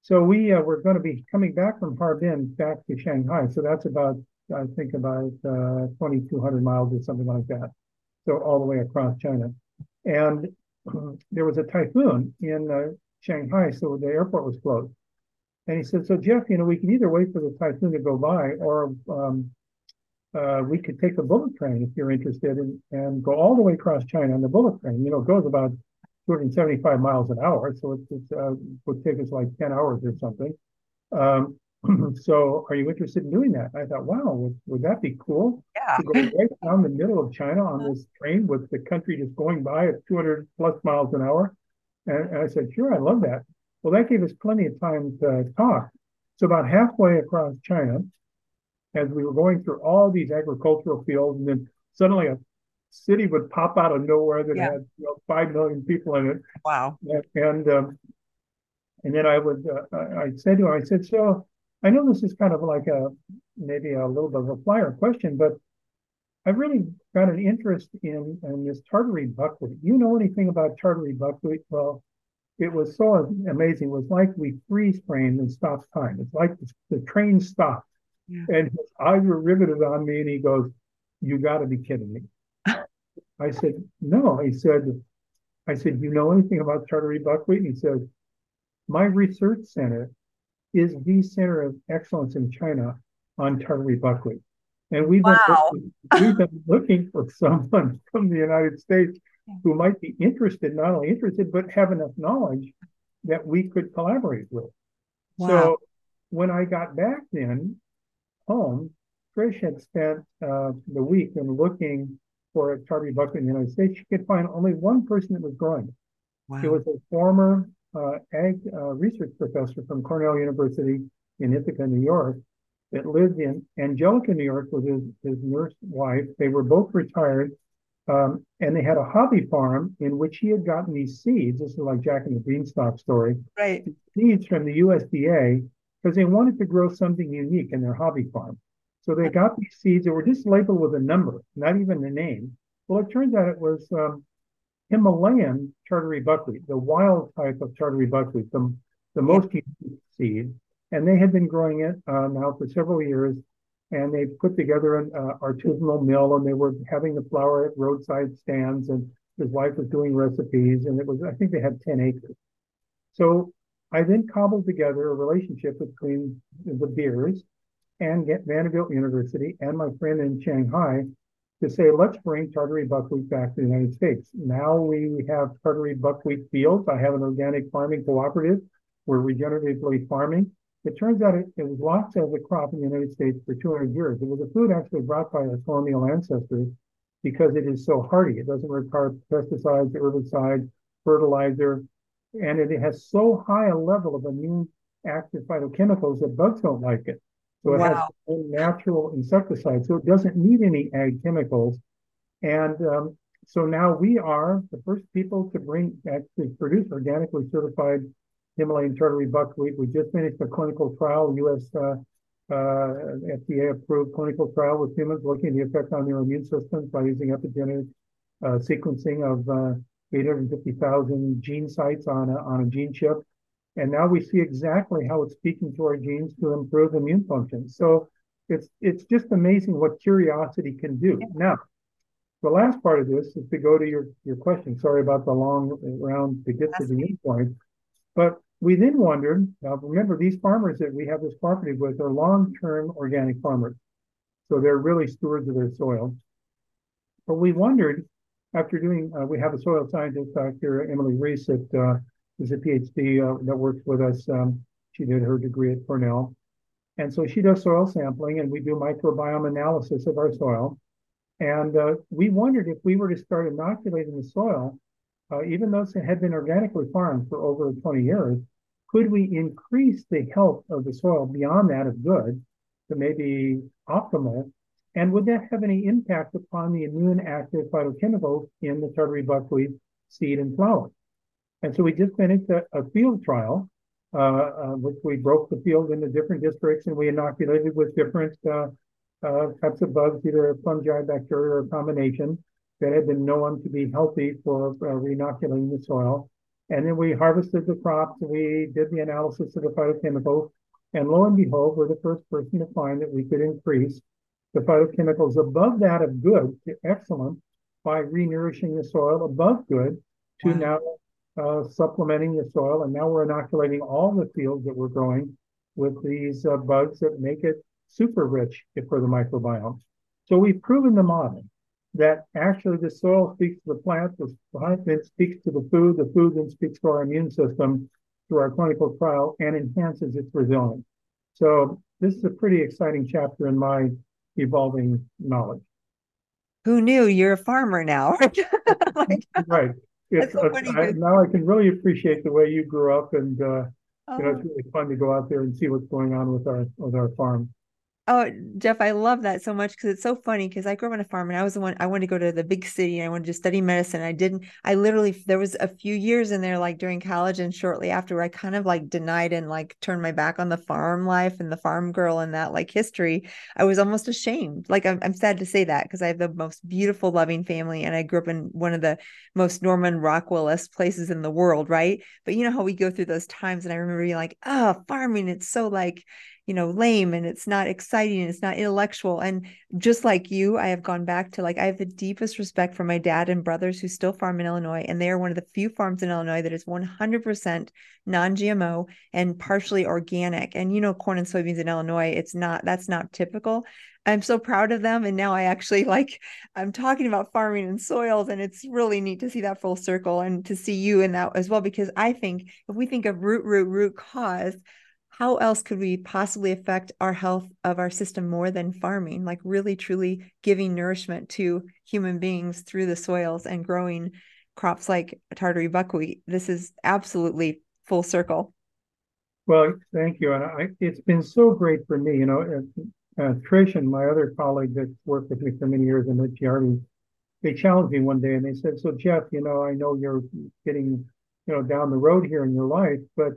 so we uh, were going to be coming back from Harbin back to Shanghai. So that's about, I think, about 2,200 miles or something like that. So all the way across China. And there was a typhoon in Shanghai, so the airport was closed. And he said, "So Jeff, you know, we can either wait for the typhoon to go by, or um, uh, we could take the bullet train if you're interested in, and go all the way across China on the bullet train. You know, it goes about 275 miles an hour, so it, it uh, would take us like 10 hours or something. Um, so, are you interested in doing that? I thought, wow, would, would that be cool? Yeah. To go right down the middle of China on this train with the country just going by at 200 plus miles an hour. And, and I said, sure, I love that. Well, that gave us plenty of time to talk. So, about halfway across China, as we were going through all these agricultural fields, and then suddenly a city would pop out of nowhere that yeah. had you know, five million people in it. Wow! And and, um, and then I would uh, I said to him, I said, so I know this is kind of like a maybe a little bit of a flyer question, but I've really got an interest in in this Tartary buckwheat. You know anything about Tartary buckwheat? Well, it was so amazing. It was like we freeze frame and stop time. It's like the, the train stopped. And his eyes were riveted on me, and he goes, "You got to be kidding me." I said, "No." He said, "I said, you know anything about Tartary buckwheat?" And he said, "My research center is the center of excellence in China on Tartary buckwheat." And we've been, wow. looking, we've been looking for someone from the United States who might be interested, not only interested, but have enough knowledge that we could collaborate with. Wow. So when I got back then, home, Trish had spent uh, the week in looking for a Tartary buckwheat in the United States. She could find only one person that was growing it. Wow. It was a former uh, ag uh, research professor from Cornell University in Ithaca, New York, that lived in Angelica, New York, with his, his nurse wife. They were both retired, um, and they had a hobby farm in which he had gotten these seeds. This is like Jack and the Beanstalk story. Right. Seeds from the USDA because they wanted to grow something unique in their hobby farm. So they got these seeds that were just labeled with a number, not even a name. Well, it turns out it was um, Himalayan Tartary buckwheat, the wild type of Tartary buckwheat, the, the most unique seed. And they had been growing it uh, now for several years. And they put together an uh, artisanal mill and they were having the flour at roadside stands. And his wife was doing recipes. And it was, I think they had 10 acres. So I then cobbled together a relationship between the Beers and Vanderbilt University and my friend in Shanghai to say, let's bring Tartary buckwheat back to the United States. Now we have Tartary buckwheat fields. I have an organic farming cooperative. We're regeneratively farming. It turns out it, it was lost as a crop in the United States for 200 years. It was a food actually brought by our colonial ancestors because it is so hardy. It doesn't require pesticides, herbicides, fertilizer, and it has so high a level of immune active phytochemicals that bugs don't like it. So it wow. has natural insecticide, so it doesn't need any ag chemicals. And um, so now we are the first people to bring actually produce organically certified Himalayan Tartary buckwheat. We just finished a clinical trial, U.S. Uh, uh, FDA approved clinical trial with humans looking at the effect on their immune systems by using epigenetic uh, sequencing of uh, 850,000 gene sites on a, on a gene chip. And now we see exactly how it's speaking to our genes to improve immune function. So it's it's just amazing what curiosity can do. Now, the last part of this is to go to your, your question. Sorry about the long round to get That's to the end point. But we then wondered, now remember these farmers that we have this property with are long-term organic farmers. So they're really stewards of their soil. But we wondered, after doing, uh, we have a soil scientist, Dr. Emily Reese, that uh, is a PhD uh, that works with us. Um, she did her degree at Cornell. And so she does soil sampling and we do microbiome analysis of our soil. And uh, we wondered if we were to start inoculating the soil, uh, even though it had been organically farmed for over 20 years, could we increase the health of the soil beyond that of good to maybe optimal? And would that have any impact upon the immune active phytochemicals in the tartary buckwheat seed and flower? And so we just finished a, a field trial, uh, uh, which we broke the field into different districts and we inoculated with different uh, uh, types of bugs, either fungi, bacteria, or a combination that had been known to be healthy for uh, reinoculating the soil. And then we harvested the crops, we did the analysis of the phytochemicals, and lo and behold, we're the first person to find that we could increase the phytochemicals above that of good to excellent by renourishing the soil above good to wow. now uh, supplementing the soil. And now we're inoculating all the fields that we're growing with these uh, bugs that make it super rich for the microbiome. So we've proven the model that actually the soil speaks to the plant, the plant then speaks to the food, the food then speaks to our immune system through our clinical trial and enhances its resilience. So this is a pretty exciting chapter in my evolving knowledge. Who knew you're a farmer now? like, right. So I, now I can really appreciate the way you grew up and uh, you know, it's oh. really fun to go out there and see what's going on with our with our farm. Oh, Jeff, I love that so much because it's so funny because I grew up on a farm and I was the one I wanted to go to the big city and I wanted to study medicine. I didn't, I literally, there was a few years in there, like during college and shortly after, where I kind of like denied and like turned my back on the farm life and the farm girl and that like history. I was almost ashamed. Like, I'm, I'm sad to say that because I have the most beautiful, loving family and I grew up in one of the most Norman Rockwell places in the world, right? But you know how we go through those times and I remember being like, oh, farming, it's so like, you know lame and it's not exciting and it's not intellectual. And just like you i have gone back to like i have the deepest respect for my dad and brothers who still farm in illinois and they are one of the few farms in illinois that is 100% non-gmo and partially organic. And you know corn and soybeans in illinois it's not that's not typical. I'm so proud of them and now i actually like i'm talking about farming and soils and it's really neat to see that full circle and to see you in that as well because i think if we think of root root root cause how else could we possibly affect our health of our system more than farming? Like really truly giving nourishment to human beings through the soils and growing crops like tartary buckwheat. This is absolutely full circle. Well thank you and I, it's been so great for me you know uh, trish and my other colleague that worked with me for many years in the Giardi, they challenged me one day and they said so jeff you know i know you're getting you know down the road here in your life but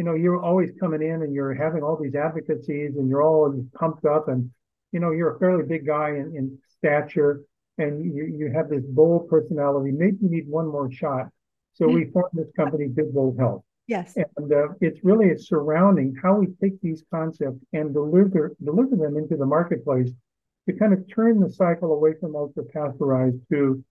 you know, you're always coming in and you're having all these advocacies and you're all pumped up and, you know, you're a fairly big guy in, in stature and you, you have this bold personality. Maybe you need one more shot. So mm-hmm. we formed this company, Big Bold Health. Yes. And uh, it's really surrounding how we take these concepts and deliver deliver them into the marketplace to kind of turn the cycle away from ultra pasteurized to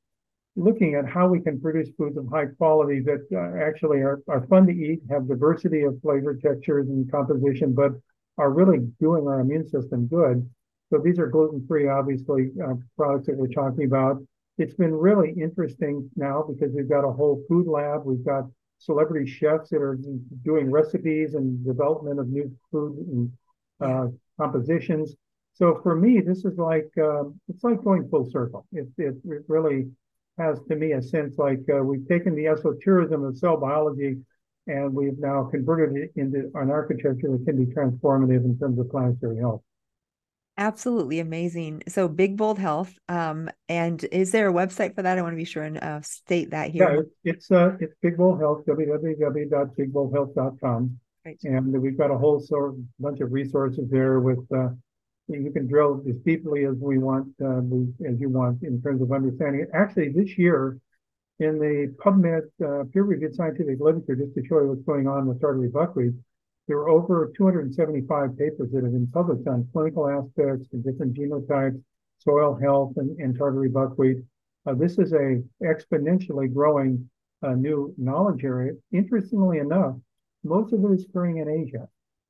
looking at how we can produce foods of high quality that uh, actually are, are fun to eat, have diversity of flavor, textures, and composition, but are really doing our immune system good. So these are gluten-free, obviously, uh, products that we're talking about. It's been really interesting now because we've got a whole food lab. We've got celebrity chefs that are doing recipes and development of new food and uh, compositions. So for me, this is like uh, it's like going full circle. It, it, it really has to me a sense like uh, we've taken the esotericism of cell biology and we've now converted it into an architecture that can be transformative in terms of planetary health. Absolutely amazing. So Big Bold Health. Um, and is there a website for that? I want to be sure and uh, state that here. Yeah, it's uh, it's Big Bold Health, www.bigboldhealth.com. Right. And we've got a whole sort of bunch of resources there with uh, you can drill as deeply as we want, uh, as you want in terms of understanding it. Actually, this year, in the PubMed uh, peer-reviewed scientific literature, just to show you what's going on with Tartary buckwheat, there are over 275 papers that have been published on clinical aspects and different genotypes, soil health, and, and Tartary buckwheat. Uh, this is a exponentially growing uh, new knowledge area. Interestingly enough, most of it is occurring in Asia.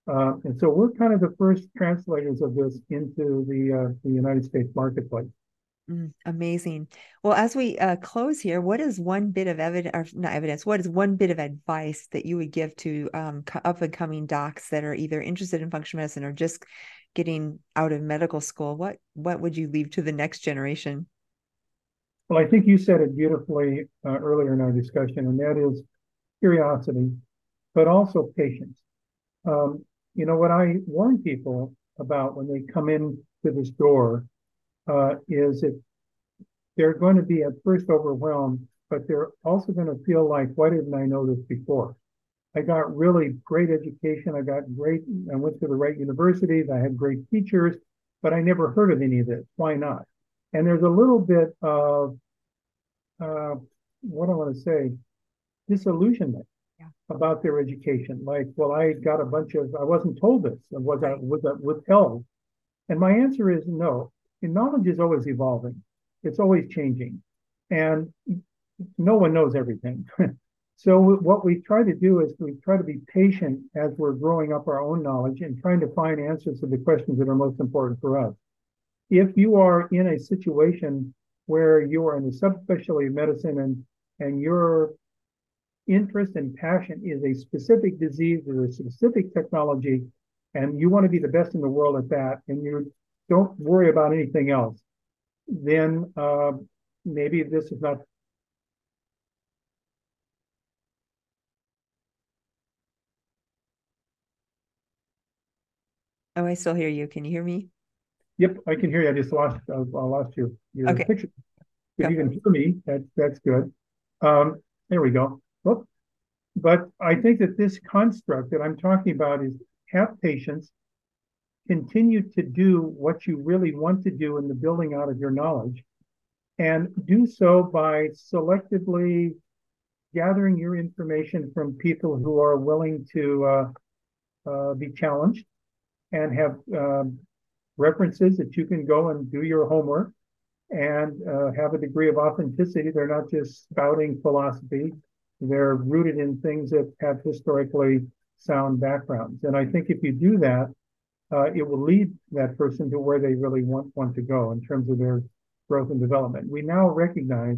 Uh, and so we're kind of the first translators of this into the, uh, the United States marketplace. Mm, amazing. Well, as we uh, close here, what is one bit of evidence, or not evidence, what is one bit of advice that you would give to um, up and coming docs that are either interested in functional medicine or just getting out of medical school? What what would you leave to the next generation? Well, I think you said it beautifully uh, earlier in our discussion, and that is curiosity, but also patience. Um, you know, what I warn people about when they come in to this door uh, is that they're going to be at first overwhelmed, but they're also going to feel like, why didn't I know this before? I got really great education. I got great, I went to the right universities. I had great teachers, but I never heard of any of this. Why not? And there's a little bit of, uh, what I want to say, disillusionment. About their education. Like, well, I got a bunch of, I wasn't told this, was I was I withheld? And my answer is no knowledge is always evolving. It's always changing. And no one knows everything. so what we try to do is we try to be patient as we're growing up our own knowledge and trying to find answers to the questions that are most important for us. If you are in a situation where you are in the subspecialty of medicine and, and your interest and passion is a specific disease or a specific technology, and you want to be the best in the world at that, and you don't worry about anything else, then uh, maybe this is not. Oh, I still hear you. Can you hear me? Yep, I can hear you. I just lost uh, I lost you. Your okay. picture. If you can hear me, that's that's good. Um, there we go. Well, but I think that this construct that I'm talking about is have patience, continue to do what you really want to do in the building out of your knowledge and do so by selectively gathering your information from people who are willing to uh, uh, be challenged and have um, references that you can go and do your homework and uh, have a degree of authenticity. They're not just spouting philosophy, they're rooted in things that have historically sound backgrounds. And I think if you do that, uh, it will lead that person to where they really want, want to go in terms of their growth and development. We now recognize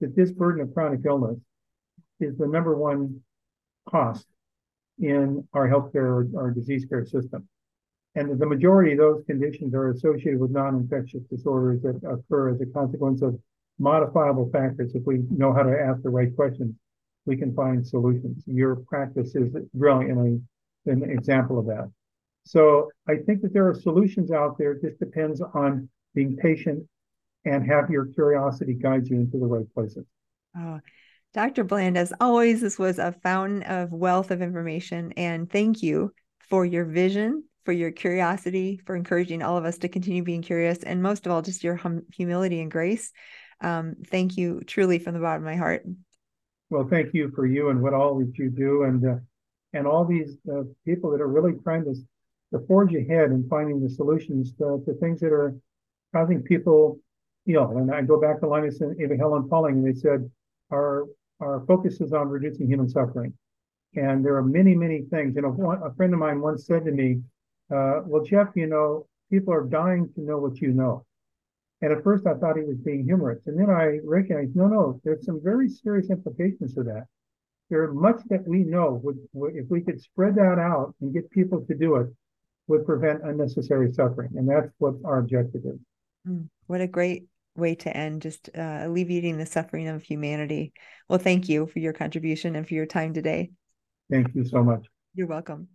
that this burden of chronic illness is the number one cost in our healthcare or our disease care system. And the majority of those conditions are associated with non-infectious disorders that occur as a consequence of modifiable factors. If we know how to ask the right questions, we can find solutions. Your practice is an, an example of that. So I think that there are solutions out there. It just depends on being patient and have your curiosity guide you into the right places. Oh, Dr. Bland, as always, this was a fountain of wealth of information. And thank you for your vision, for your curiosity, for encouraging all of us to continue being curious, and most of all, just your hum- humility and grace. Um, thank you truly from the bottom of my heart. Well, thank you for you and what all that you do, and uh, and all these uh, people that are really trying to to forge ahead and finding the solutions to, to things that are causing people ill. And I go back to Linus and Ava Helen Pauling, and they said our our focus is on reducing human suffering. And there are many, many things. You know, one, a friend of mine once said to me, uh, "Well, Jeff, you know, people are dying to know what you know." And at first, I thought he was being humorous, and then I recognized, no, no, there's some very serious implications to that. There are much that we know. Would, would, if we could spread that out and get people to do it, would prevent unnecessary suffering. And that's what our objective is. Mm, what a great way to end, just uh, alleviating the suffering of humanity. Well, thank you for your contribution and for your time today. Thank you so much. You're welcome.